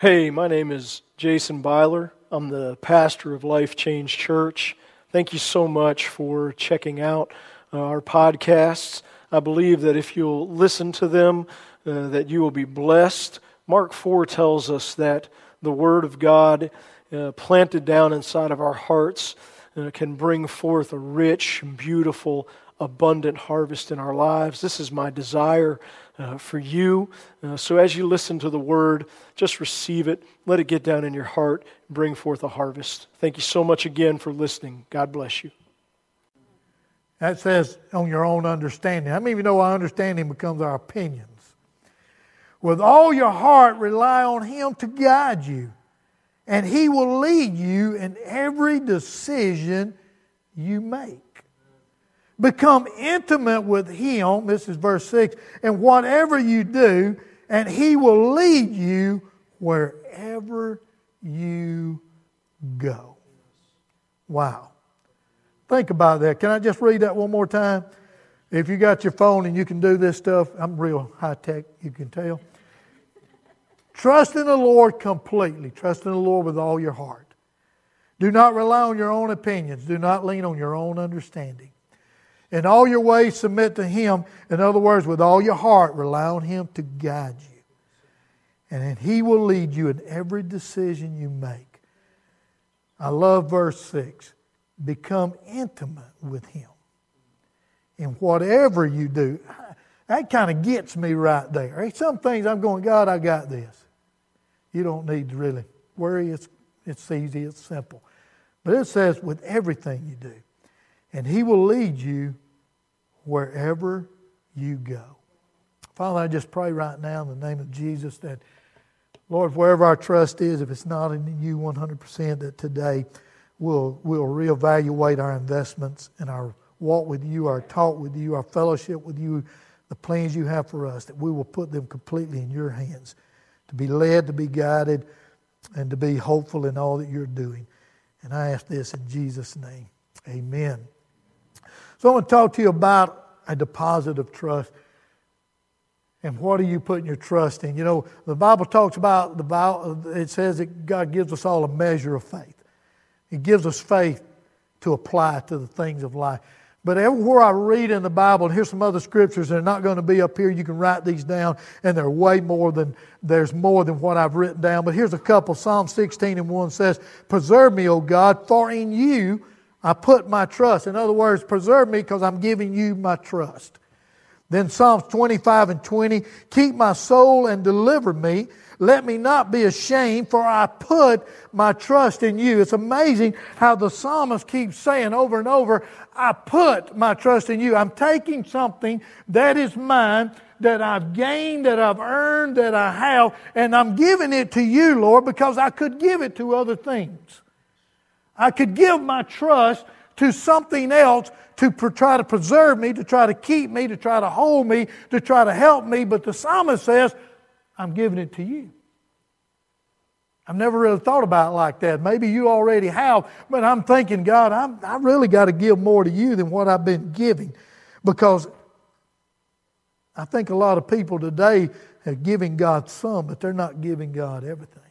Hey, my name is Jason Byler. I'm the pastor of Life Change Church. Thank you so much for checking out uh, our podcasts. I believe that if you'll listen to them, uh, that you will be blessed. Mark 4 tells us that the Word of God uh, planted down inside of our hearts uh, can bring forth a rich, beautiful, abundant harvest in our lives. This is my desire uh, for you. Uh, so as you listen to the word, just receive it. Let it get down in your heart and bring forth a harvest. Thank you so much again for listening. God bless you. That says on your own understanding. I mean, you know our understanding becomes our opinions? With all your heart, rely on Him to guide you, and He will lead you in every decision you make. Become intimate with Him, this is verse 6, and whatever you do, and He will lead you wherever you go. Wow. Think about that. Can I just read that one more time? If you got your phone and you can do this stuff, I'm real high tech, you can tell. Trust in the Lord completely. Trust in the Lord with all your heart. Do not rely on your own opinions. Do not lean on your own understanding. In all your ways, submit to Him. In other words, with all your heart, rely on Him to guide you. And He will lead you in every decision you make. I love verse 6. Become intimate with Him. In whatever you do, that kind of gets me right there. some things I'm going, God, I got this. You don't need to really worry. It's, it's easy, it's simple. But it says, with everything you do and He will lead you wherever you go. Father, I just pray right now in the name of Jesus that, Lord, wherever our trust is, if it's not in you 100%, that today we'll, we'll reevaluate our investments and our walk with you, our talk with you, our fellowship with you, the plans you have for us, that we will put them completely in your hands to be led, to be guided, and to be hopeful in all that you're doing. And I ask this in Jesus' name. Amen. So I want to talk to you about a deposit of trust. And what are you putting your trust in? You know, the Bible talks about the Bible, it says that God gives us all a measure of faith. He gives us faith to apply to the things of life. But everywhere I read in the Bible, and here's some other scriptures, they're not going to be up here. You can write these down, and they're way more than there's more than what I've written down. But here's a couple. Psalm 16 and 1 says, Preserve me, O God, for in you I put my trust. In other words, preserve me because I'm giving you my trust. Then Psalms 25 and 20, keep my soul and deliver me. Let me not be ashamed, for I put my trust in you. It's amazing how the psalmist keeps saying over and over, I put my trust in you. I'm taking something that is mine, that I've gained, that I've earned, that I have, and I'm giving it to you, Lord, because I could give it to other things. I could give my trust to something else to try to preserve me, to try to keep me, to try to hold me, to try to help me. But the psalmist says, I'm giving it to you. I've never really thought about it like that. Maybe you already have, but I'm thinking, God, I'm, I really got to give more to you than what I've been giving. Because I think a lot of people today are giving God some, but they're not giving God everything.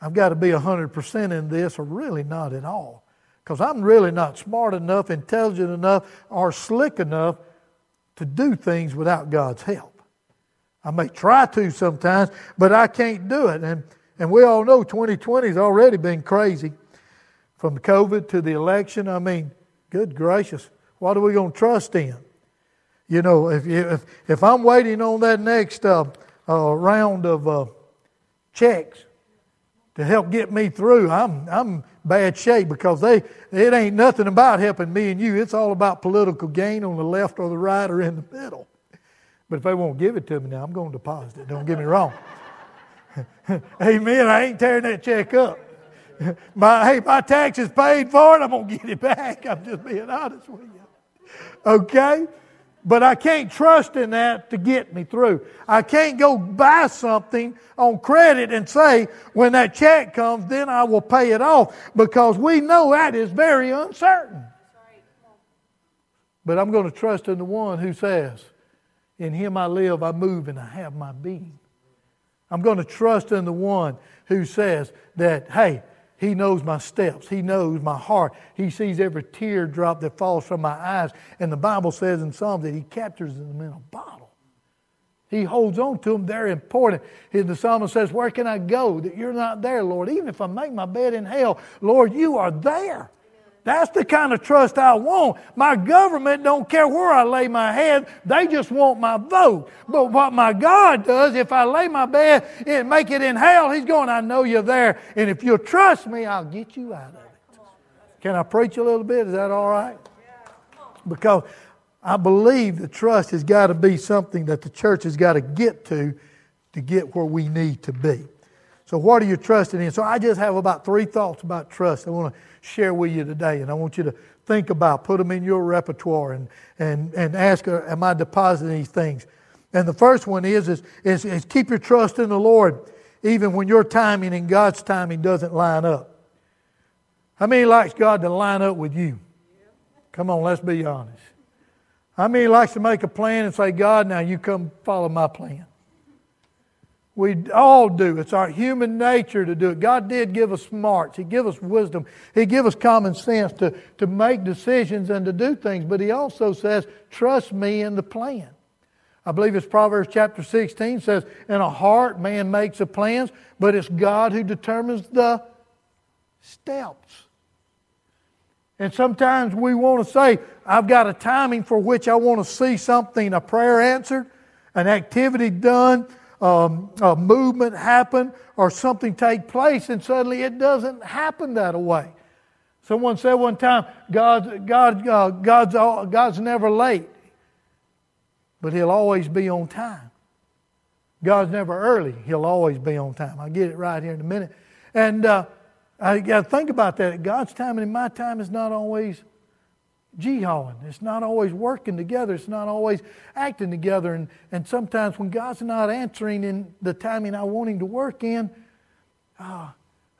I've got to be 100% in this, or really not at all. Because I'm really not smart enough, intelligent enough, or slick enough to do things without God's help. I may try to sometimes, but I can't do it. And, and we all know 2020 has already been crazy. From COVID to the election, I mean, good gracious, what are we going to trust in? You know, if, if, if I'm waiting on that next uh, uh, round of uh, checks, to help get me through, I'm, I'm bad shape because they, it ain't nothing about helping me and you. It's all about political gain on the left or the right or in the middle. But if they won't give it to me now, I'm going to deposit it. Don't get me wrong. Amen. I ain't tearing that check up. My, hey, my taxes paid for it. I'm going to get it back. I'm just being honest with you. Okay? But I can't trust in that to get me through. I can't go buy something on credit and say, when that check comes, then I will pay it off because we know that is very uncertain. But I'm going to trust in the one who says, In him I live, I move, and I have my being. I'm going to trust in the one who says that, hey, he knows my steps. He knows my heart. He sees every teardrop that falls from my eyes. And the Bible says in Psalms that he captures them in a bottle. He holds on to them. They're important. The psalmist says, Where can I go that you're not there, Lord? Even if I make my bed in hell, Lord, you are there. That's the kind of trust I want. My government don't care where I lay my head. They just want my vote. But what my God does, if I lay my bed and make it in hell, He's going, I know you're there. And if you'll trust me, I'll get you out of it. Can I preach a little bit? Is that all right? Because I believe the trust has got to be something that the church has got to get to to get where we need to be. So, what are you trusting in? So, I just have about three thoughts about trust I want to share with you today, and I want you to think about, put them in your repertoire, and, and, and ask, uh, Am I depositing these things? And the first one is, is, is, is keep your trust in the Lord, even when your timing and God's timing doesn't line up. How many likes God to line up with you? Come on, let's be honest. How many likes to make a plan and say, God, now you come follow my plan? We all do. It's our human nature to do it. God did give us smarts. He gave us wisdom. He gave us common sense to, to make decisions and to do things. But He also says, trust me in the plan. I believe it's Proverbs chapter 16 says, In a heart man makes the plans, but it's God who determines the steps. And sometimes we want to say, I've got a timing for which I want to see something, a prayer answered, an activity done, um, a movement happen or something take place, and suddenly it doesn't happen that way. Someone said one time, God, God, uh, God's, God's never late, but He'll always be on time. God's never early, He'll always be on time. I'll get it right here in a minute. And uh, I got to think about that. God's time and my time is not always jihading. It's not always working together. It's not always acting together. And, and sometimes when God's not answering in the timing I want Him to work in, uh,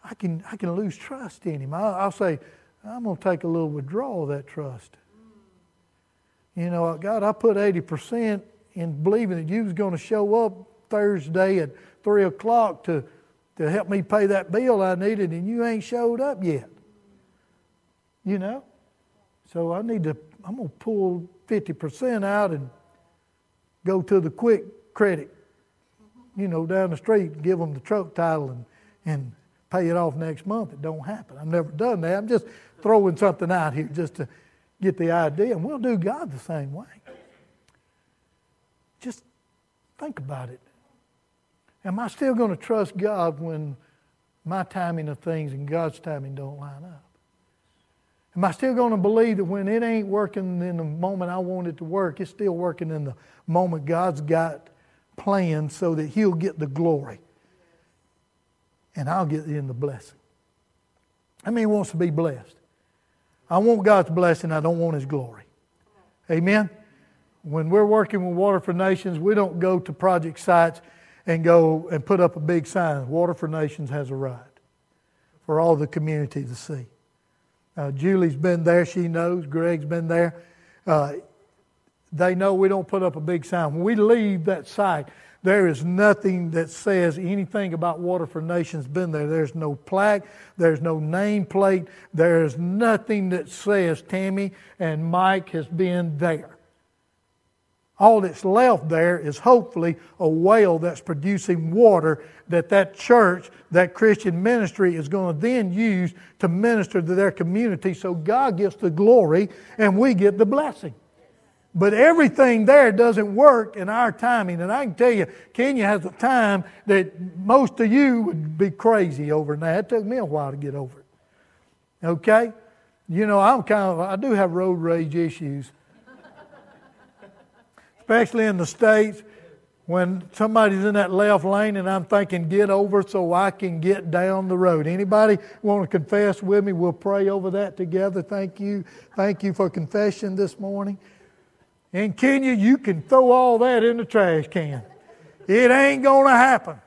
I, can, I can lose trust in Him. I'll, I'll say, I'm going to take a little withdrawal of that trust. You know, God, I put 80% in believing that you was going to show up Thursday at 3 o'clock to, to help me pay that bill I needed, and you ain't showed up yet. You know? So I need to, I'm going to pull 50% out and go to the quick credit, you know, down the street, and give them the truck title and, and pay it off next month. It don't happen. I've never done that. I'm just throwing something out here just to get the idea. And we'll do God the same way. Just think about it. Am I still going to trust God when my timing of things and God's timing don't line up? Am I still going to believe that when it ain't working in the moment I want it to work, it's still working in the moment God's got planned so that He'll get the glory and I'll get in the blessing? I mean, He wants to be blessed. I want God's blessing, I don't want His glory. Amen? When we're working with Water for Nations, we don't go to project sites and go and put up a big sign. Water for Nations has arrived for all the community to see. Uh, Julie's been there. She knows. Greg's been there. Uh, they know we don't put up a big sign. When we leave that site, there is nothing that says anything about Water for Nations been there. There's no plaque. There's no nameplate. There's nothing that says Tammy and Mike has been there. All that's left there is hopefully a well that's producing water that that church, that Christian ministry is going to then use to minister to their community so God gets the glory and we get the blessing. But everything there doesn't work in our timing. And I can tell you, Kenya has a time that most of you would be crazy over that. It took me a while to get over it. Okay? You know, I'm kind of, I do have road rage issues especially in the States, when somebody's in that left lane and I'm thinking, get over so I can get down the road. Anybody want to confess with me? We'll pray over that together. Thank you. Thank you for confession this morning. In Kenya, you can throw all that in the trash can. It ain't going to happen.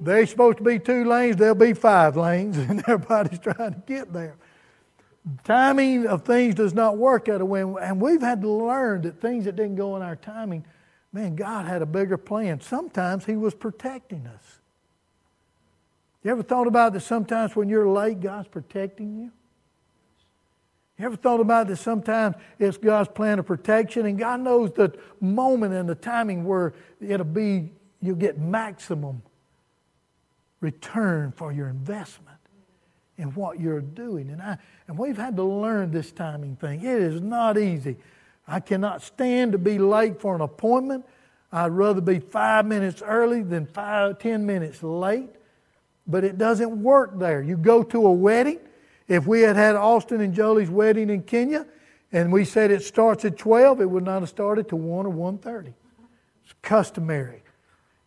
There's supposed to be two lanes, there'll be five lanes, and everybody's trying to get there timing of things does not work out of way. And we've had to learn that things that didn't go in our timing man, God had a bigger plan. Sometimes He was protecting us. You ever thought about that sometimes when you're late, God's protecting you? You ever thought about that sometimes it's God's plan of protection and God knows the moment and the timing where it'll be, you'll get maximum return for your investment in what you're doing. And, I, and we've had to learn this timing thing. It is not easy. I cannot stand to be late for an appointment. I'd rather be five minutes early than five, ten minutes late. But it doesn't work there. You go to a wedding. If we had had Austin and Jolie's wedding in Kenya, and we said it starts at 12, it would not have started till 1 or 1.30. It's customary.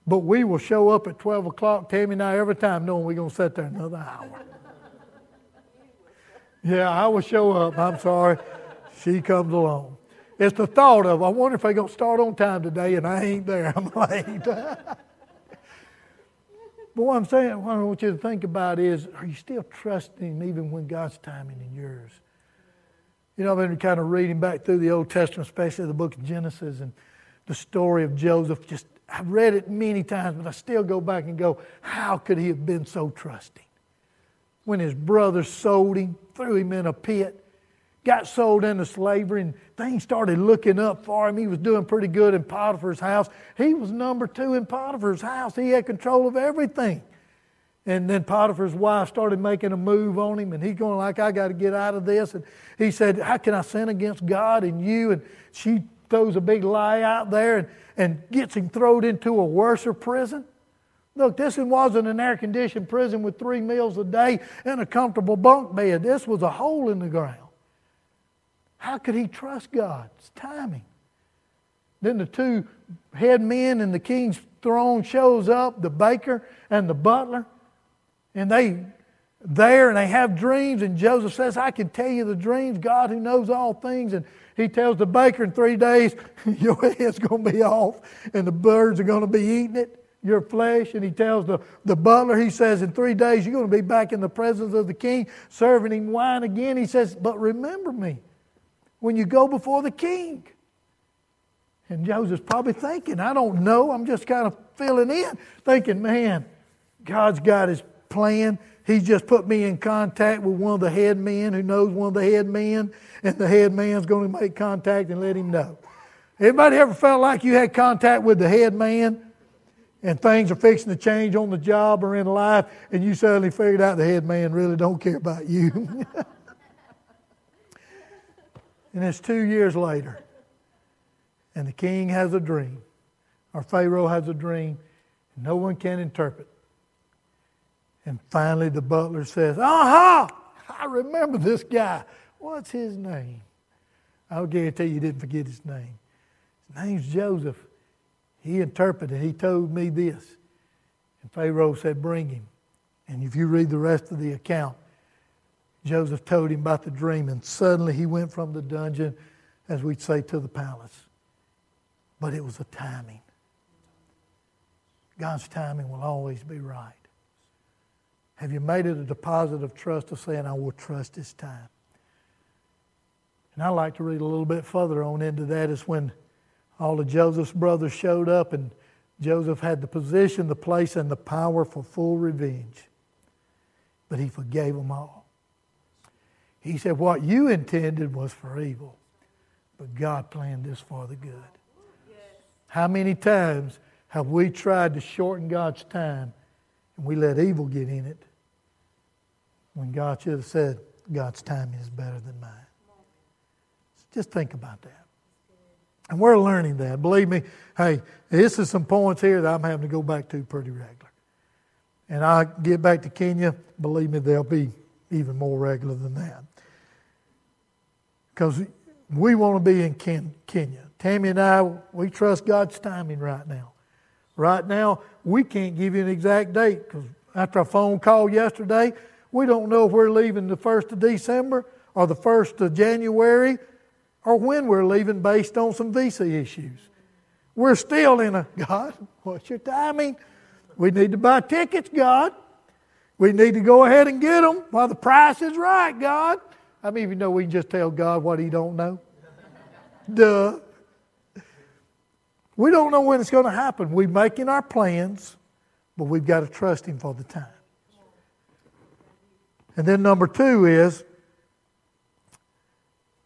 But we will show up at 12 o'clock, Tammy and I, every time knowing we're going to sit there another hour. Yeah, I will show up. I'm sorry. She comes along. It's the thought of, I wonder if they're going to start on time today and I ain't there. I'm late. but what I'm saying, what I want you to think about is, are you still trusting even when God's timing in yours? You know, I've been kind of reading back through the Old Testament, especially the book of Genesis and the story of Joseph. Just I've read it many times, but I still go back and go, how could he have been so trusting? When his brothers sold him, threw him in a pit, got sold into slavery, and things started looking up for him. He was doing pretty good in Potiphar's house. He was number two in Potiphar's house. He had control of everything. And then Potiphar's wife started making a move on him, and he's going like, I got to get out of this. And he said, How can I sin against God and you? And she throws a big lie out there and, and gets him thrown into a worser prison. Look, this one wasn't an air conditioned prison with three meals a day and a comfortable bunk bed. This was a hole in the ground. How could he trust God? It's timing. Then the two head men in the king's throne shows up, the baker and the butler, and they there and they have dreams, and Joseph says, I can tell you the dreams, God who knows all things. And he tells the baker in three days, your head's going to be off, and the birds are going to be eating it, your flesh. And he tells the, the butler, he says, in three days, you're going to be back in the presence of the king, serving him wine again. He says, but remember me when you go before the king. And Joseph's probably thinking, I don't know, I'm just kind of filling in, thinking, man, God's got his plan. He's just put me in contact with one of the head men who knows one of the head men, and the head man's going to make contact and let him know. Anybody ever felt like you had contact with the head man and things are fixing to change on the job or in life, and you suddenly figured out the head man really don't care about you? and it's two years later, and the king has a dream, or Pharaoh has a dream, and no one can interpret. And finally, the butler says, Aha! I remember this guy. What's his name? I'll guarantee you didn't forget his name. His name's Joseph. He interpreted, he told me this. And Pharaoh said, Bring him. And if you read the rest of the account, Joseph told him about the dream, and suddenly he went from the dungeon, as we'd say, to the palace. But it was a timing. God's timing will always be right. Have you made it a deposit of trust of saying, I will trust this time? And I like to read a little bit further on into that is when all of Joseph's brothers showed up and Joseph had the position, the place, and the power for full revenge. But he forgave them all. He said, What you intended was for evil, but God planned this for the good. How many times have we tried to shorten God's time and we let evil get in it when God should have said, God's timing is better than mine. Just think about that. And we're learning that. Believe me, hey, this is some points here that I'm having to go back to pretty regular. And I get back to Kenya, believe me, they'll be even more regular than that. Because we want to be in Kenya. Tammy and I, we trust God's timing right now. Right now, we can't give you an exact date because after a phone call yesterday, we don't know if we're leaving the 1st of December or the 1st of January or when we're leaving based on some visa issues. We're still in a God, what's your timing? We need to buy tickets, God. We need to go ahead and get them while the price is right, God. I mean, you know we can just tell God what He don't know? Duh. We don't know when it's going to happen. We're making our plans, but we've got to trust Him for the time. And then number two is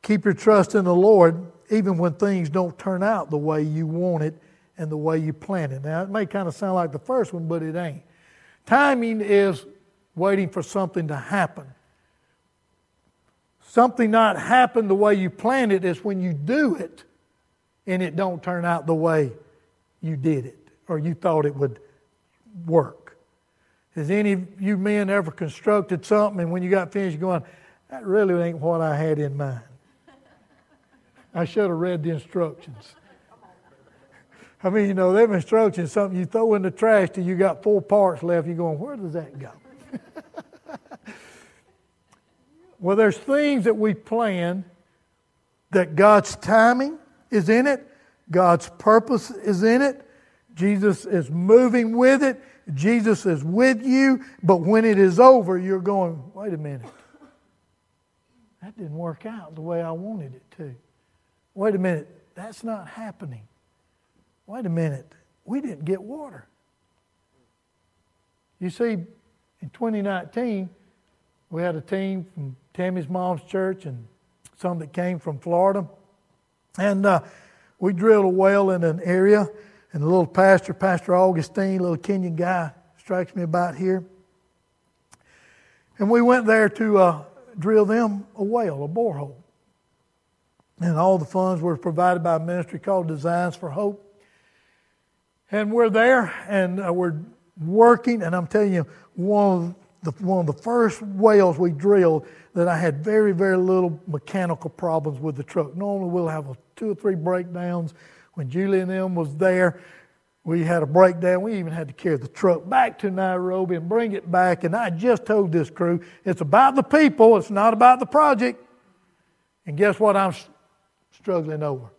keep your trust in the Lord even when things don't turn out the way you want it and the way you plan it. Now, it may kind of sound like the first one, but it ain't. Timing is waiting for something to happen. Something not happen the way you planned it is when you do it and it don't turn out the way you did it or you thought it would work. Has any of you men ever constructed something and when you got finished going, that really ain't what I had in mind? I should have read the instructions. I mean, you know, them instructions, something you throw in the trash till you got four parts left, you're going, where does that go? well, there's things that we plan that God's timing is in it, God's purpose is in it, Jesus is moving with it, Jesus is with you, but when it is over, you're going, wait a minute. That didn't work out the way I wanted it to. Wait a minute, that's not happening. Wait a minute, we didn't get water. You see, in 2019, we had a team from Tammy's mom's church and some that came from Florida. And uh, we drilled a well in an area, and the little pastor, Pastor Augustine, little Kenyan guy, strikes me about here. And we went there to uh, drill them a well, a borehole. And all the funds were provided by a ministry called Designs for Hope. And we're there and uh, we're working, and I'm telling you, one of the, one of the first wells we drilled that I had very, very little mechanical problems with the truck. Normally we'll have two or three breakdowns. When Julie and them was there, we had a breakdown. We even had to carry the truck back to Nairobi and bring it back. And I just told this crew, it's about the people, it's not about the project. And guess what I'm struggling over?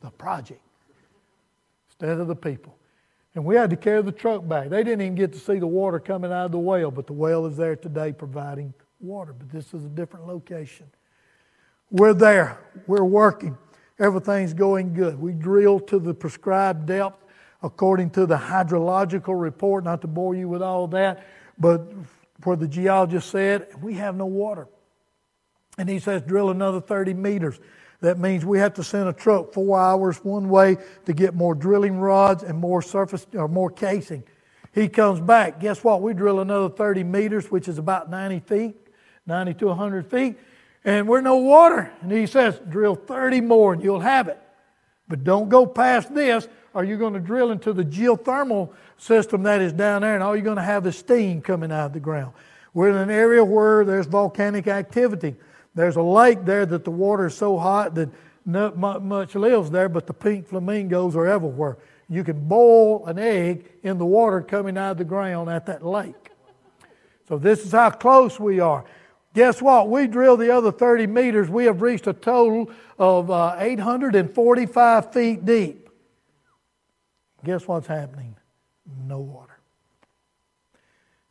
The project instead of the people. And we had to carry the truck back. They didn't even get to see the water coming out of the well, but the well is there today providing water. But this is a different location. We're there. We're working. Everything's going good. We drill to the prescribed depth according to the hydrological report, not to bore you with all that, but where the geologist said, we have no water. And he says, drill another 30 meters. That means we have to send a truck four hours one way to get more drilling rods and more surface or more casing. He comes back. Guess what? We drill another 30 meters, which is about 90 feet, 90 to 100 feet, and we're no water. And he says, drill 30 more and you'll have it. But don't go past this, or you're going to drill into the geothermal system that is down there, and all you're going to have is steam coming out of the ground. We're in an area where there's volcanic activity. There's a lake there that the water is so hot that not much lives there, but the pink flamingos are everywhere. You can boil an egg in the water coming out of the ground at that lake. So this is how close we are. Guess what? We drilled the other 30 meters. We have reached a total of uh, 845 feet deep. Guess what's happening? No water.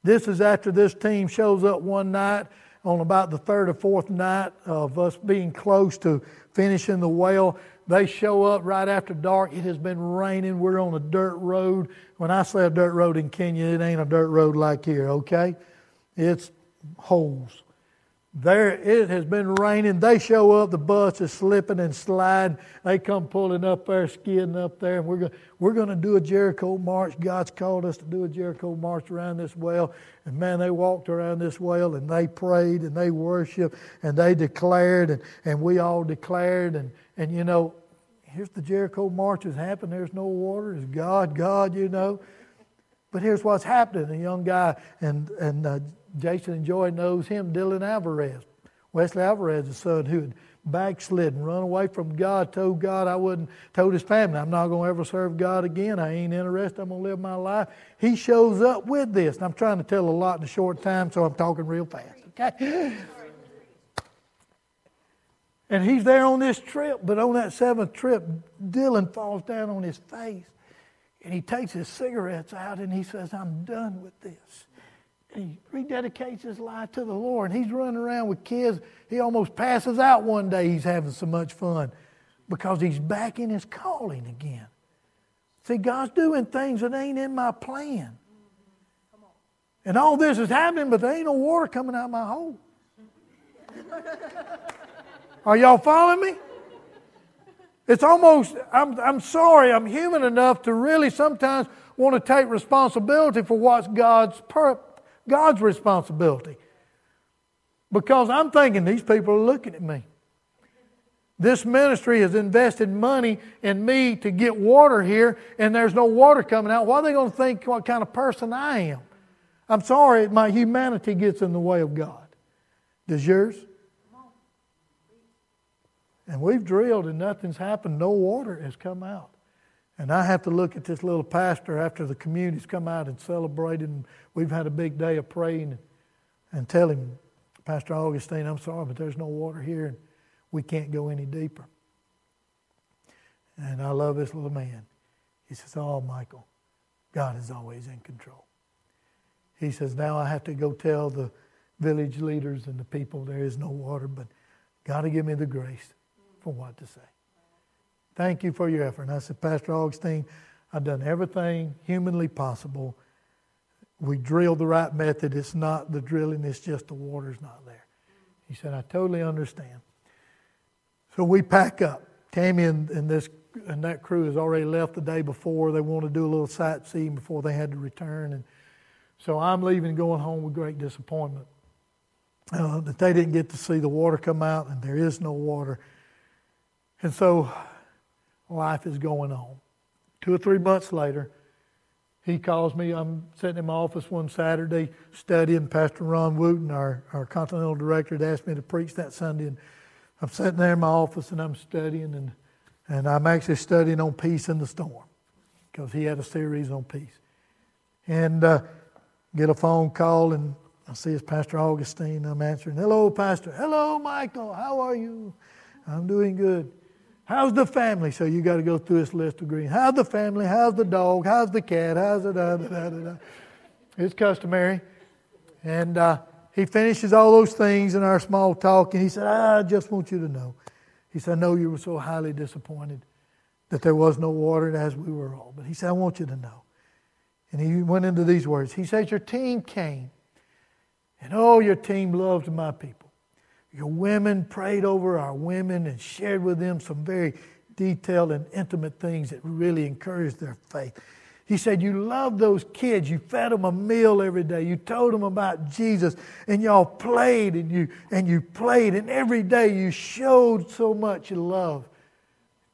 This is after this team shows up one night on about the third or fourth night of us being close to finishing the well. They show up right after dark. It has been raining. We're on a dirt road. When I say a dirt road in Kenya, it ain't a dirt road like here, okay? It's holes. There it has been raining. They show up, the bus is slipping and sliding. They come pulling up there, skidding up there, and we're going we're going to do a Jericho march. God's called us to do a Jericho march around this well. And man, they walked around this well and they prayed and they worshiped and they declared and, and we all declared and, and you know, here's the Jericho march has happened. There's no water. It's God, God, you know. But here's what's happening. A young guy and and uh, Jason and Joy knows him, Dylan Alvarez. Wesley Alvarez's son who had backslidden, run away from God, told God I wouldn't, told his family, I'm not going to ever serve God again. I ain't interested. I'm going to live my life. He shows up with this. And I'm trying to tell a lot in a short time, so I'm talking real fast, okay? And he's there on this trip, but on that seventh trip, Dylan falls down on his face and he takes his cigarettes out and he says, I'm done with this he rededicates his life to the Lord. And he's running around with kids. He almost passes out one day. He's having so much fun because he's back in his calling again. See, God's doing things that ain't in my plan. And all this is happening, but there ain't no water coming out of my hole. Are y'all following me? It's almost, I'm, I'm sorry, I'm human enough to really sometimes want to take responsibility for what's God's, per, God's responsibility. Because I'm thinking these people are looking at me. This ministry has invested money in me to get water here, and there's no water coming out. Why are they going to think what kind of person I am? I'm sorry, my humanity gets in the way of God. Does yours? And we've drilled and nothing's happened. No water has come out. And I have to look at this little pastor after the community's come out and celebrated. And we've had a big day of praying and tell him, Pastor Augustine, I'm sorry, but there's no water here and we can't go any deeper. And I love this little man. He says, Oh, Michael, God is always in control. He says, Now I have to go tell the village leaders and the people there is no water, but God to give me the grace for what to say. Thank you for your effort. And I said, Pastor Augustine, I've done everything humanly possible. We drilled the right method. It's not the drilling, it's just the water's not there. He said, I totally understand. So we pack up. Tammy and, and this and that crew has already left the day before. They want to do a little sightseeing before they had to return. And so I'm leaving, going home with great disappointment uh, that they didn't get to see the water come out, and there is no water. And so life is going on. Two or three months later, he calls me. I'm sitting in my office one Saturday studying. Pastor Ron Wooten, our, our Continental Director, had asked me to preach that Sunday. And I'm sitting there in my office and I'm studying, and, and I'm actually studying on peace in the storm because he had a series on peace. And uh, get a phone call, and I see it's Pastor Augustine. I'm answering, Hello, Pastor. Hello, Michael. How are you? I'm doing good. How's the family? So you got to go through this list of greetings. How's the family? How's the dog? How's the cat? How's the da da da da? It's customary. And uh, he finishes all those things in our small talk, and he said, I just want you to know. He said, I know you were so highly disappointed that there was no water, as we were all. But he said, I want you to know. And he went into these words. He says, Your team came, and oh, your team loved my people. Your women prayed over our women and shared with them some very detailed and intimate things that really encouraged their faith. He said, You loved those kids. You fed them a meal every day. You told them about Jesus. And y'all played and you, and you played. And every day you showed so much love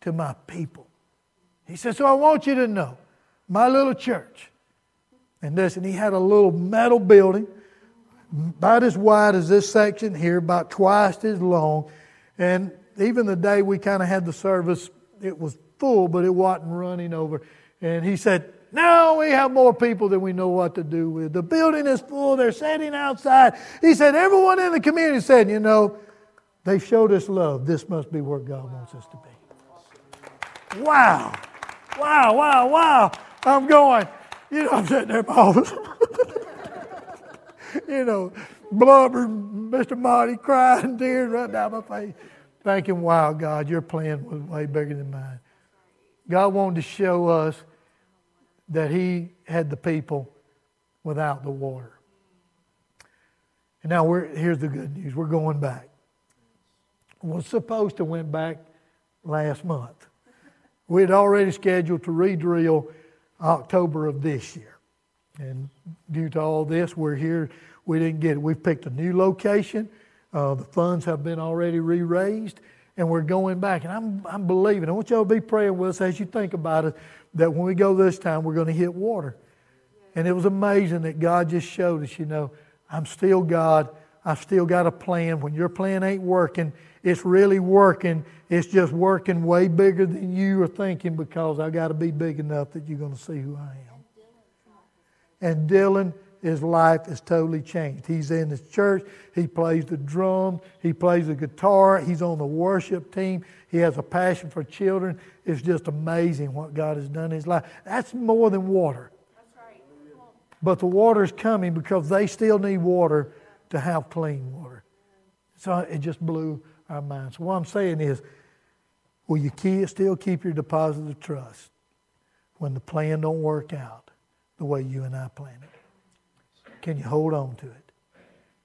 to my people. He said, So I want you to know my little church. And listen, he had a little metal building about as wide as this section here, about twice as long. And even the day we kind of had the service, it was full, but it wasn't running over. And he said, now we have more people than we know what to do with. The building is full. They're sitting outside. He said, everyone in the community said, you know, they showed us love. This must be where God wants us to be. Wow. Wow, wow, wow. I'm going, you know, I'm sitting there in. you know, blubber, Mr. Marty crying, tears right down my face, thinking, wow, God, your plan was way bigger than mine. God wanted to show us that He had the people without the water. And now we're, here's the good news. We're going back. We're supposed to went back last month. We had already scheduled to re-drill October of this year. And due to all this, we're here. We didn't get it. We've picked a new location. Uh, the funds have been already re raised, and we're going back. And I'm, I'm believing. I want y'all to be praying with us as you think about it that when we go this time, we're going to hit water. And it was amazing that God just showed us, you know, I'm still God. I've still got a plan. When your plan ain't working, it's really working. It's just working way bigger than you are thinking because I got to be big enough that you're going to see who I am. And Dylan, his life is totally changed. He's in his church. He plays the drum. He plays the guitar. He's on the worship team. He has a passion for children. It's just amazing what God has done in his life. That's more than water. Right. But the water is coming because they still need water to have clean water. So it just blew our minds. What I'm saying is, will you still keep your deposit of trust? when the plan don't work out the way you and I planned it? Can you hold on to it?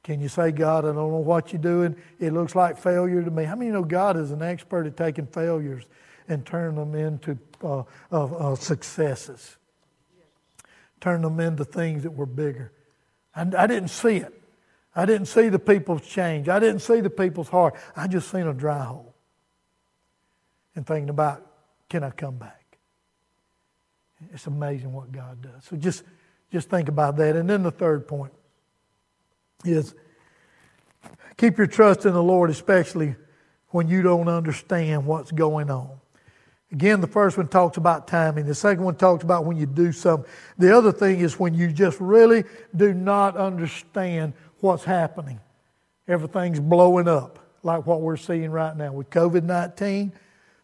Can you say, God, I don't know what you're doing. It looks like failure to me. How many know God is an expert at taking failures and turning them into uh, uh, successes? Turn them into things that were bigger. I didn't see it. I didn't see the people's change. I didn't see the people's heart. I just seen a dry hole. And thinking about, can I come back? It's amazing what God does. So just, just think about that. And then the third point is keep your trust in the Lord, especially when you don't understand what's going on. Again, the first one talks about timing. The second one talks about when you do something. The other thing is when you just really do not understand what's happening. Everything's blowing up, like what we're seeing right now with COVID 19.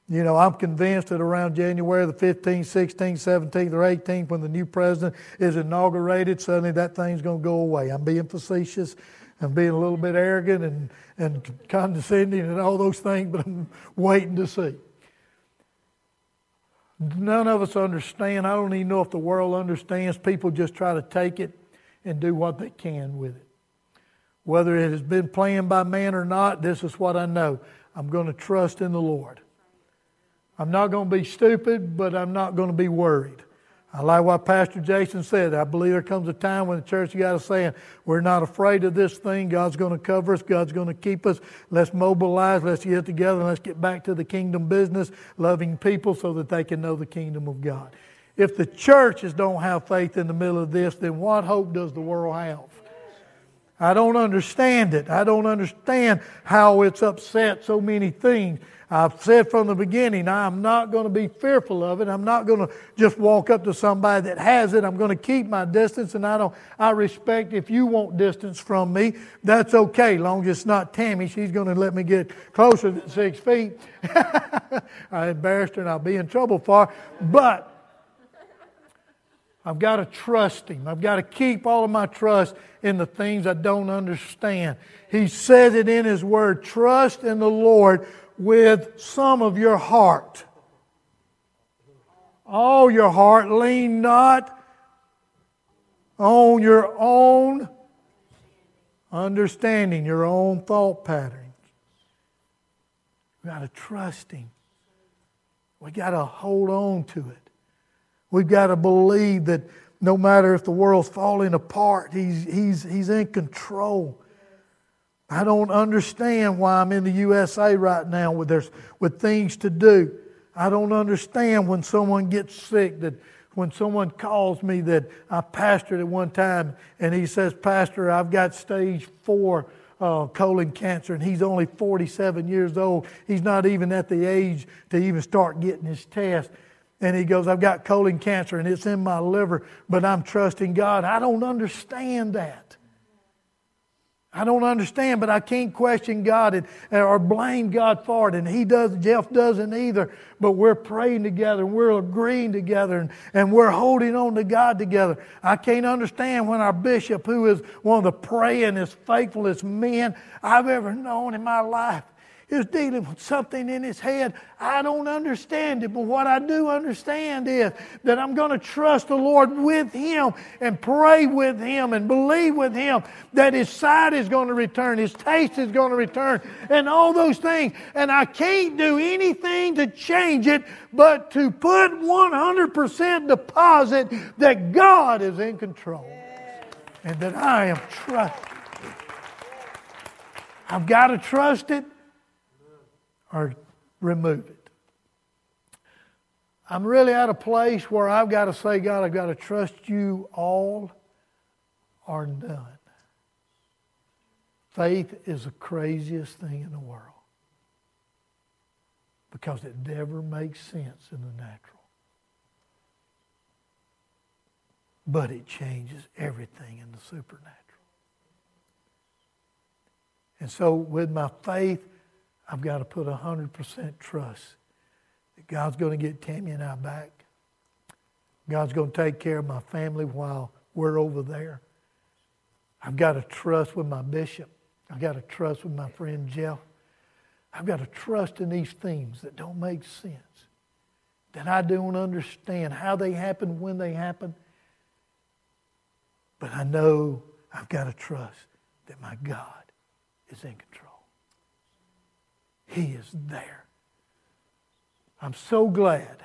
You know, I'm convinced that around January the 15th, 16th, 17th, or 18th, when the new president is inaugurated, suddenly that thing's going to go away. I'm being facetious. I'm being a little bit arrogant and, and condescending and all those things, but I'm waiting to see. None of us understand. I don't even know if the world understands. People just try to take it and do what they can with it. Whether it has been planned by man or not, this is what I know. I'm going to trust in the Lord. I'm not going to be stupid, but I'm not going to be worried. I like what Pastor Jason said. I believe there comes a time when the church got us saying, We're not afraid of this thing. God's going to cover us. God's going to keep us. Let's mobilize. Let's get together let's get back to the kingdom business, loving people so that they can know the kingdom of God. If the churches don't have faith in the middle of this, then what hope does the world have? I don't understand it. I don't understand how it's upset so many things. I've said from the beginning, I'm not going to be fearful of it. I'm not going to just walk up to somebody that has it. I'm going to keep my distance, and I don't. I respect if you want distance from me. That's okay, long as it's not Tammy. She's going to let me get closer than six feet. I embarrassed her, and I'll be in trouble for. Her. But I've got to trust Him. I've got to keep all of my trust in the things I don't understand. He says it in His Word. Trust in the Lord with some of your heart. All your heart, lean not on your own understanding, your own thought patterns. We've got to trust Him. We've got to hold on to it. We've got to believe that no matter if the world's falling apart, He's, he's, he's in control. I don't understand why I'm in the USA right now with, there's, with things to do. I don't understand when someone gets sick, that when someone calls me that I pastored at one time and he says, Pastor, I've got stage four uh, colon cancer and he's only 47 years old. He's not even at the age to even start getting his test. And he goes, I've got colon cancer and it's in my liver, but I'm trusting God. I don't understand that. I don't understand, but I can't question God and, or blame God for it. And he does, Jeff doesn't either. But we're praying together and we're agreeing together and, and we're holding on to God together. I can't understand when our bishop, who is one of the prayingest, faithfulest men I've ever known in my life, is dealing with something in his head. I don't understand it, but what I do understand is that I'm going to trust the Lord with him and pray with him and believe with him that his sight is going to return, his taste is going to return, and all those things. And I can't do anything to change it but to put 100% deposit that God is in control and that I am trusting. I've got to trust it or remove it. I'm really at a place where I've got to say, God, I've got to trust you all or none. Faith is the craziest thing in the world because it never makes sense in the natural. But it changes everything in the supernatural. And so, with my faith, I've got to put 100% trust that God's going to get Tammy and I back. God's going to take care of my family while we're over there. I've got to trust with my bishop. I've got to trust with my friend Jeff. I've got to trust in these things that don't make sense that I don't understand how they happen, when they happen. But I know I've got to trust that my God is in control. He is there. I'm so glad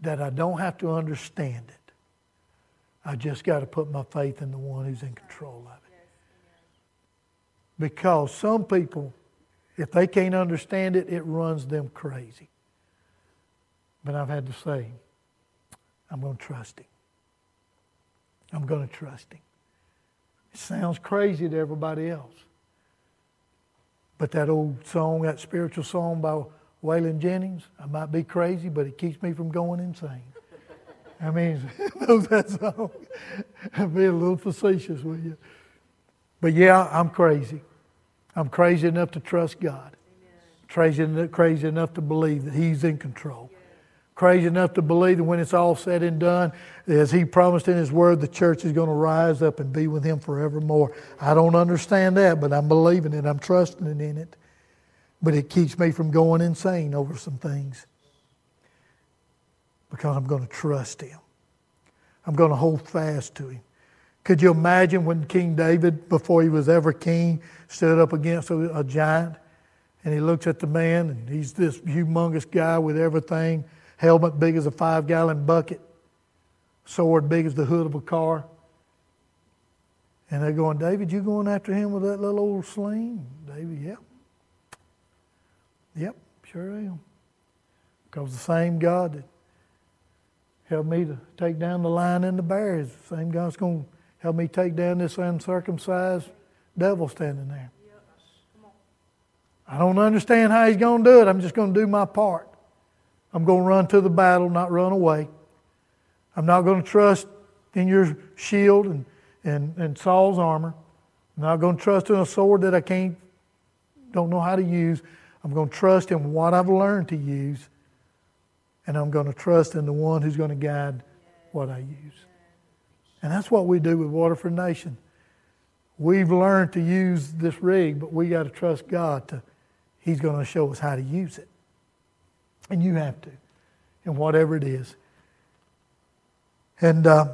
that I don't have to understand it. I just got to put my faith in the one who's in control of it. Because some people, if they can't understand it, it runs them crazy. But I've had to say, I'm going to trust him. I'm going to trust him. It sounds crazy to everybody else. But that old song, that spiritual song by Waylon Jennings, I might be crazy, but it keeps me from going insane. I mean, knows that song. I'm being a little facetious with you. But yeah, I'm crazy. I'm crazy enough to trust God. Crazy, crazy enough to believe that He's in control crazy enough to believe that when it's all said and done, as he promised in his word, the church is going to rise up and be with him forevermore. I don't understand that, but I'm believing it. I'm trusting in it. But it keeps me from going insane over some things because I'm going to trust him. I'm going to hold fast to him. Could you imagine when King David, before he was ever king, stood up against a, a giant and he looks at the man and he's this humongous guy with everything helmet big as a five gallon bucket, sword big as the hood of a car. And they're going, David, you going after him with that little old sling? David, yep. Yep, sure am. Because the same God that helped me to take down the lion and the bear is the same God's going to help me take down this uncircumcised devil standing there. I don't understand how he's going to do it. I'm just going to do my part. I'm going to run to the battle, not run away. I'm not going to trust in your shield and, and, and Saul's armor. I'm not going to trust in a sword that I can't, don't know how to use. I'm going to trust in what I've learned to use. And I'm going to trust in the one who's going to guide what I use. And that's what we do with Water for Nation. We've learned to use this rig, but we got to trust God to, He's going to show us how to use it. And you have to, in whatever it is. And uh,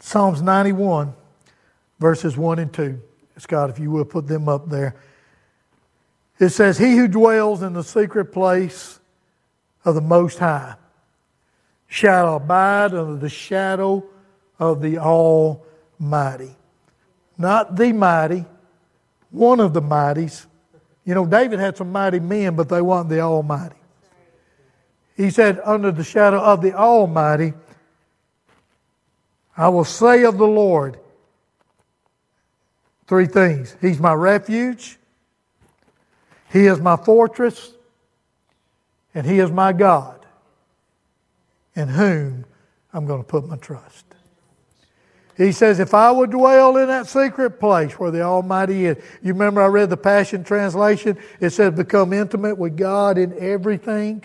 Psalms 91, verses 1 and 2. Scott, if you will put them up there. It says, He who dwells in the secret place of the Most High shall abide under the shadow of the Almighty. Not the mighty, one of the mighties. You know, David had some mighty men, but they weren't the Almighty. He said, Under the shadow of the Almighty, I will say of the Lord three things He's my refuge, He is my fortress, and He is my God, in whom I'm going to put my trust. He says, If I would dwell in that secret place where the Almighty is. You remember I read the Passion Translation? It said, Become intimate with God in everything.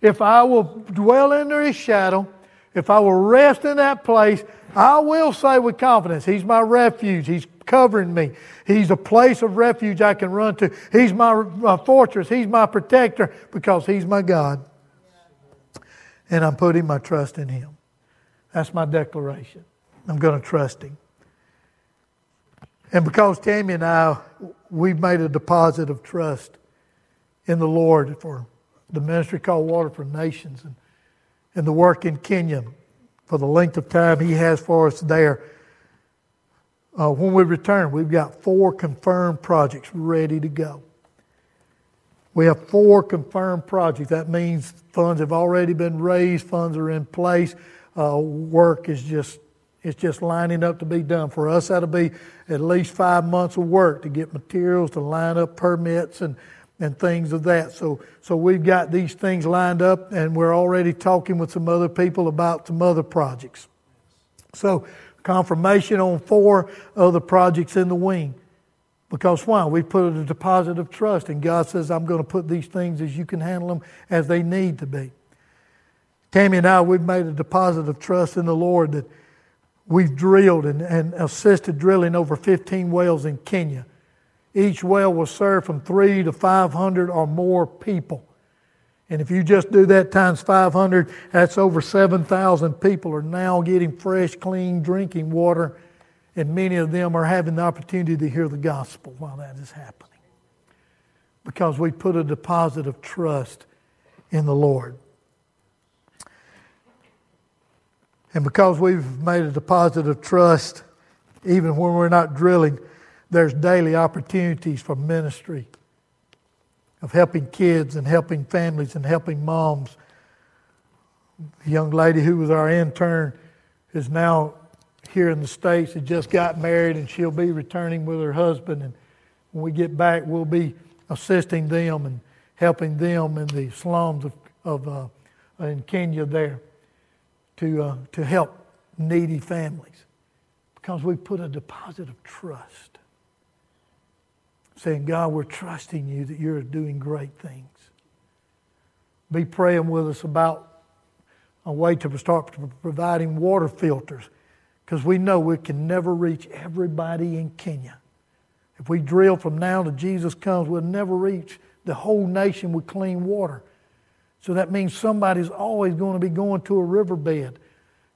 If I will dwell under his shadow, if I will rest in that place, I will say with confidence, He's my refuge. He's covering me. He's a place of refuge I can run to. He's my uh, fortress. He's my protector because He's my God. And I'm putting my trust in Him. That's my declaration. I'm going to trust Him. And because Tammy and I, we've made a deposit of trust in the Lord for the ministry called Water for Nations and, and the work in Kenya for the length of time He has for us there. Uh, when we return, we've got four confirmed projects ready to go. We have four confirmed projects. That means funds have already been raised, funds are in place, uh, work is just it's just lining up to be done. For us, that'll be at least five months of work to get materials, to line up permits, and and things of that. So, so we've got these things lined up, and we're already talking with some other people about some other projects. So, confirmation on four other projects in the wing. Because why? We put a deposit of trust, and God says, I'm going to put these things as you can handle them as they need to be. Tammy and I, we've made a deposit of trust in the Lord that we've drilled and, and assisted drilling over 15 wells in Kenya. Each well will serve from three to 500 or more people. And if you just do that times 500, that's over 7,000 people are now getting fresh, clean drinking water, and many of them are having the opportunity to hear the gospel while that is happening. Because we put a deposit of trust in the Lord. And because we've made a deposit of trust, even when we're not drilling, there's daily opportunities for ministry of helping kids and helping families and helping moms. The young lady who was our intern is now here in the States, had just got married, and she'll be returning with her husband. And when we get back, we'll be assisting them and helping them in the slums of, of uh, in Kenya there to, uh, to help needy families because we put a deposit of trust saying, God, we're trusting you that you're doing great things. Be praying with us about a way to start providing water filters because we know we can never reach everybody in Kenya. If we drill from now to Jesus comes, we'll never reach the whole nation with clean water. So that means somebody's always going to be going to a riverbed,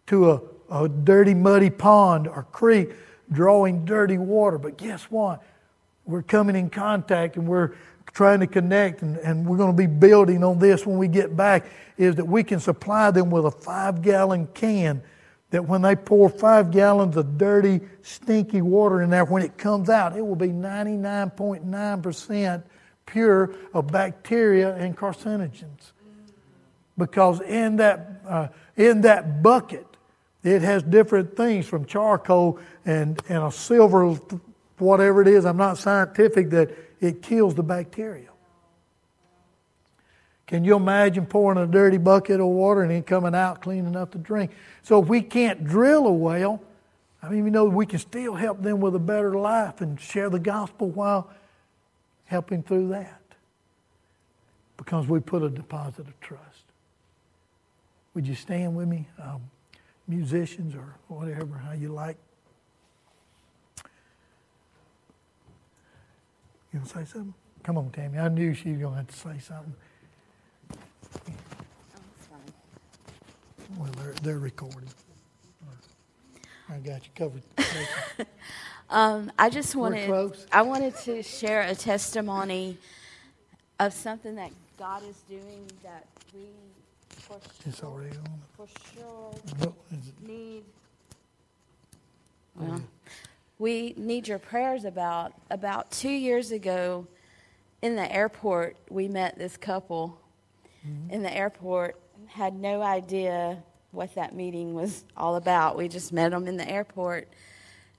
to a, a dirty, muddy pond or creek, drawing dirty water. But guess what? We're coming in contact and we're trying to connect and, and we're going to be building on this when we get back is that we can supply them with a five gallon can that when they pour five gallons of dirty, stinky water in there, when it comes out, it will be 99.9% pure of bacteria and carcinogens. Because in that, uh, in that bucket, it has different things from charcoal and, and a silver whatever it is, I'm not scientific, that it kills the bacteria. Can you imagine pouring a dirty bucket of water and then coming out clean enough to drink? So if we can't drill a well, I mean, we know we can still help them with a better life and share the gospel while helping through that. Because we put a deposit of trust. Would you stand with me, um, musicians or whatever, how you like? You going to say something? Come on, Tammy. I knew she was going to have to say something. Well, they're, they're recording. I got you covered. um, I just wanted I wanted to share a testimony of something that God is doing that we for it's sure, already on. For sure need. Well, we need your prayers about. About two years ago, in the airport, we met this couple mm-hmm. in the airport, had no idea what that meeting was all about. We just met them in the airport.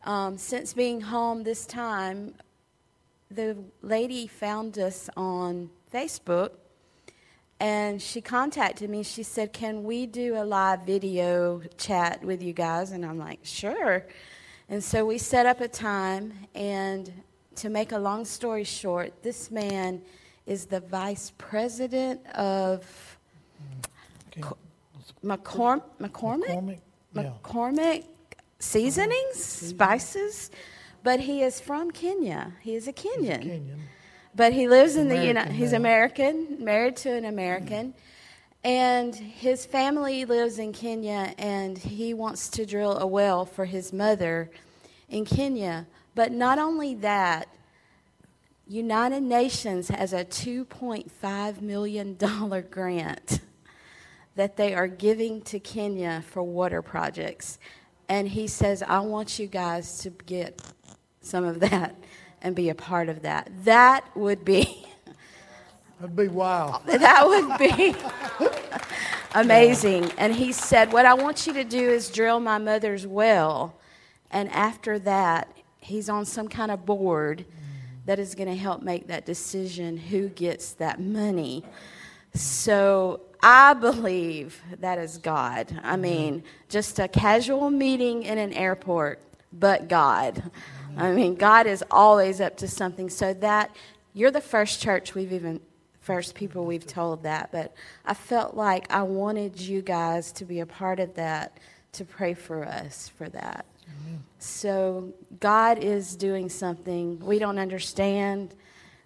Um, since being home this time, the lady found us on Facebook and she contacted me. She said, Can we do a live video chat with you guys? And I'm like, Sure. And so we set up a time, and to make a long story short, this man is the vice president of okay. McCorm- McCormick? McCormick? Yeah. McCormick Seasonings, Spices, but he is from Kenya. He is a Kenyan. Kenyan. But he lives in the United He's American, married to an American. Mm-hmm. And his family lives in Kenya, and he wants to drill a well for his mother in Kenya. But not only that, United Nations has a $2.5 million grant that they are giving to Kenya for water projects. And he says, I want you guys to get some of that and be a part of that. That would be That'd be wow. That would be amazing. And he said, What I want you to do is drill my mother's well. And after that, he's on some kind of board that is going to help make that decision who gets that money. So I believe that is God. I mean, just a casual meeting in an airport, but God. I mean, God is always up to something. So that you're the first church we've even first people we've told that, but I felt like I wanted you guys to be a part of that, to pray for us for that. So God is doing something we don't understand.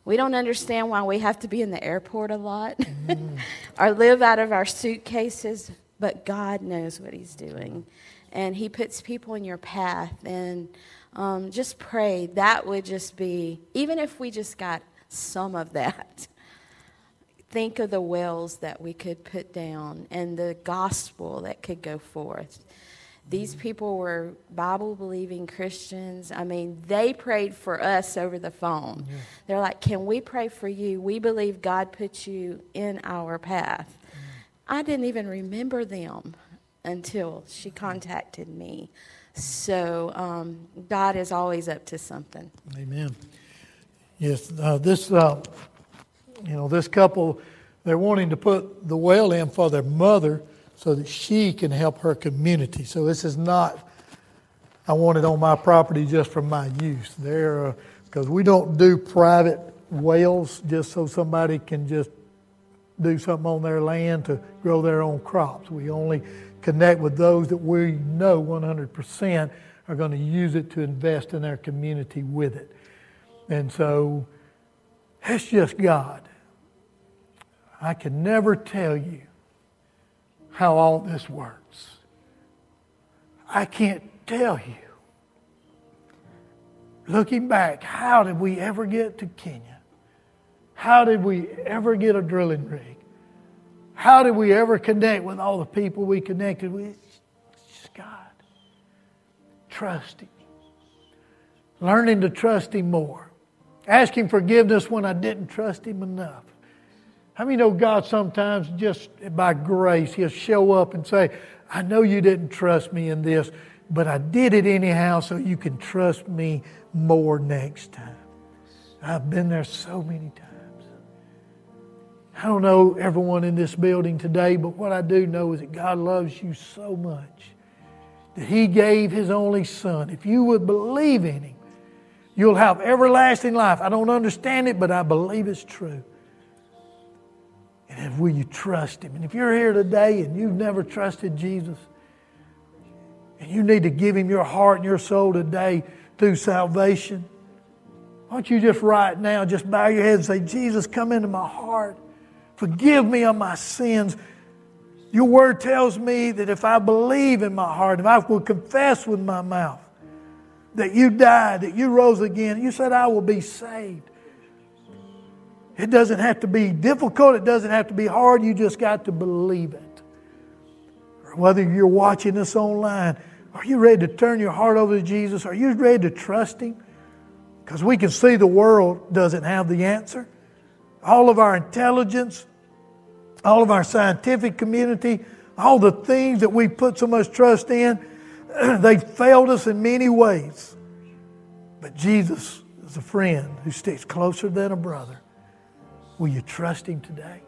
We don't understand why we have to be in the airport a lot mm. or live out of our suitcases, but God knows what He's doing. And He puts people in your path. And um, just pray that would just be, even if we just got some of that, think of the wells that we could put down and the gospel that could go forth. These people were Bible believing Christians. I mean, they prayed for us over the phone. Yeah. They're like, Can we pray for you? We believe God put you in our path. Mm. I didn't even remember them until she contacted me. So um, God is always up to something. Amen. Yes, uh, this uh, you know this couple they're wanting to put the well in for their mother so that she can help her community. So this is not, I want it on my property just for my use. There, because uh, we don't do private wells just so somebody can just do something on their land to grow their own crops. We only connect with those that we know 100% are going to use it to invest in their community with it. And so it's just God. I can never tell you how all this works. I can't tell you. Looking back, how did we ever get to Kenya? How did we ever get a drilling rig? How did we ever connect with all the people we connected with? Just God. Trusting. Learning to trust Him more. Asking forgiveness when I didn't trust Him enough. How many know God sometimes just by grace, He'll show up and say, I know you didn't trust me in this, but I did it anyhow so you can trust me more next time. I've been there so many times. I don't know everyone in this building today, but what I do know is that God loves you so much that He gave His only Son. If you would believe in Him, you'll have everlasting life. I don't understand it, but I believe it's true. And will you trust Him? And if you're here today and you've never trusted Jesus, and you need to give Him your heart and your soul today through salvation, why don't you just right now just bow your head and say, Jesus, come into my heart. Forgive me of my sins. Your word tells me that if I believe in my heart, if I will confess with my mouth that you died, that you rose again, you said I will be saved. It doesn't have to be difficult, it doesn't have to be hard, you just got to believe it. Whether you're watching this online, are you ready to turn your heart over to Jesus? Are you ready to trust Him? Because we can see the world doesn't have the answer. All of our intelligence, all of our scientific community, all the things that we put so much trust in, they failed us in many ways. But Jesus is a friend who sticks closer than a brother. Will you trust Him today?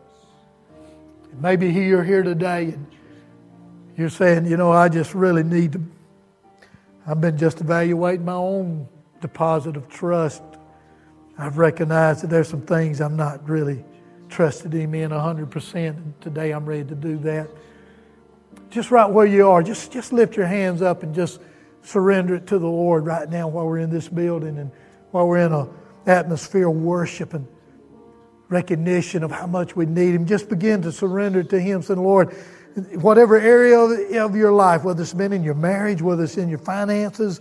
Maybe you're here today and you're saying, you know, I just really need to. I've been just evaluating my own deposit of trust. I've recognized that there's some things I'm not really trusted Him in 100%, and today I'm ready to do that. Just right where you are, just, just lift your hands up and just surrender it to the Lord right now while we're in this building and while we're in an atmosphere of worship and recognition of how much we need Him. Just begin to surrender to Him, saying, Lord, whatever area of your life, whether it's been in your marriage, whether it's in your finances,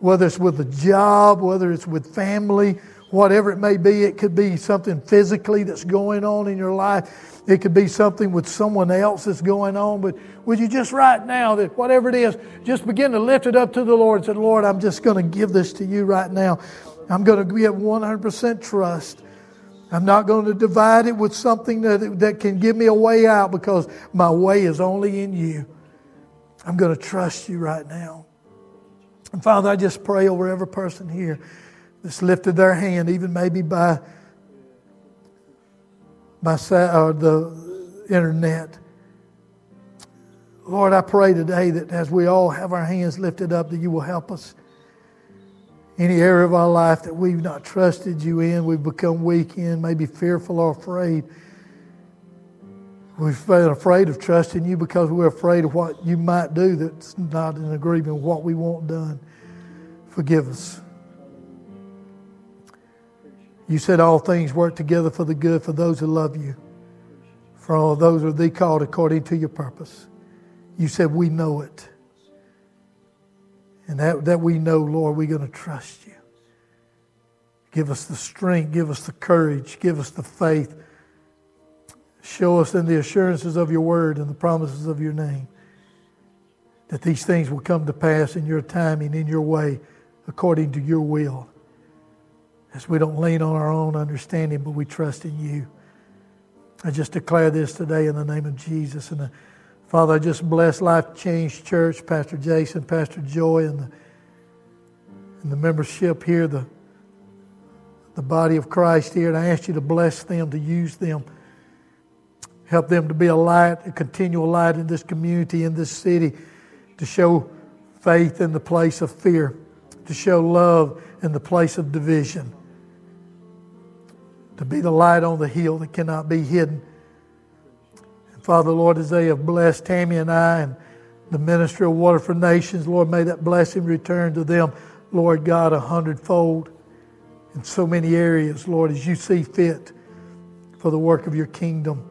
whether it's with a job, whether it's with family, whatever it may be, it could be something physically that's going on in your life. It could be something with someone else that's going on. But would you just right now that whatever it is, just begin to lift it up to the Lord and say, Lord, I'm just going to give this to you right now. I'm going to give 100% trust. I'm not going to divide it with something that, that can give me a way out because my way is only in you. I'm going to trust you right now. And Father, I just pray over every person here that's lifted their hand, even maybe by, by uh, the internet. Lord, I pray today that as we all have our hands lifted up, that you will help us any area of our life that we've not trusted you in, we've become weak in, maybe fearful or afraid. We've been afraid of trusting you because we're afraid of what you might do that's not in agreement with what we want done. Forgive us. You said all things work together for the good for those who love you, for all those who are they called according to your purpose. You said we know it. And that, that we know, Lord, we're going to trust you. Give us the strength, give us the courage, give us the faith. Show us in the assurances of your word and the promises of your name that these things will come to pass in your timing, in your way, according to your will. As we don't lean on our own understanding, but we trust in you. I just declare this today in the name of Jesus. And Father, I just bless Life Change Church, Pastor Jason, Pastor Joy, and the, and the membership here, the, the body of Christ here. And I ask you to bless them, to use them. Help them to be a light, a continual light in this community, in this city, to show faith in the place of fear, to show love in the place of division to be the light on the hill that cannot be hidden. Father, Lord, as they have blessed Tammy and I and the ministry of Water for Nations, Lord, may that blessing return to them, Lord God, a hundredfold in so many areas, Lord, as you see fit for the work of your kingdom.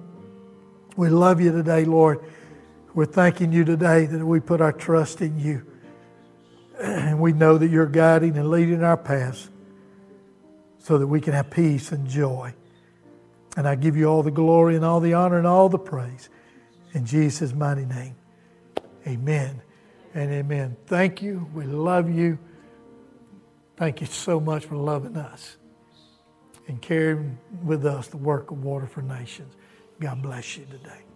We love you today, Lord. We're thanking you today that we put our trust in you. And we know that you're guiding and leading our paths so that we can have peace and joy. And I give you all the glory and all the honor and all the praise. In Jesus' mighty name. Amen and amen. Thank you. We love you. Thank you so much for loving us and carrying with us the work of Water for Nations. God bless you today.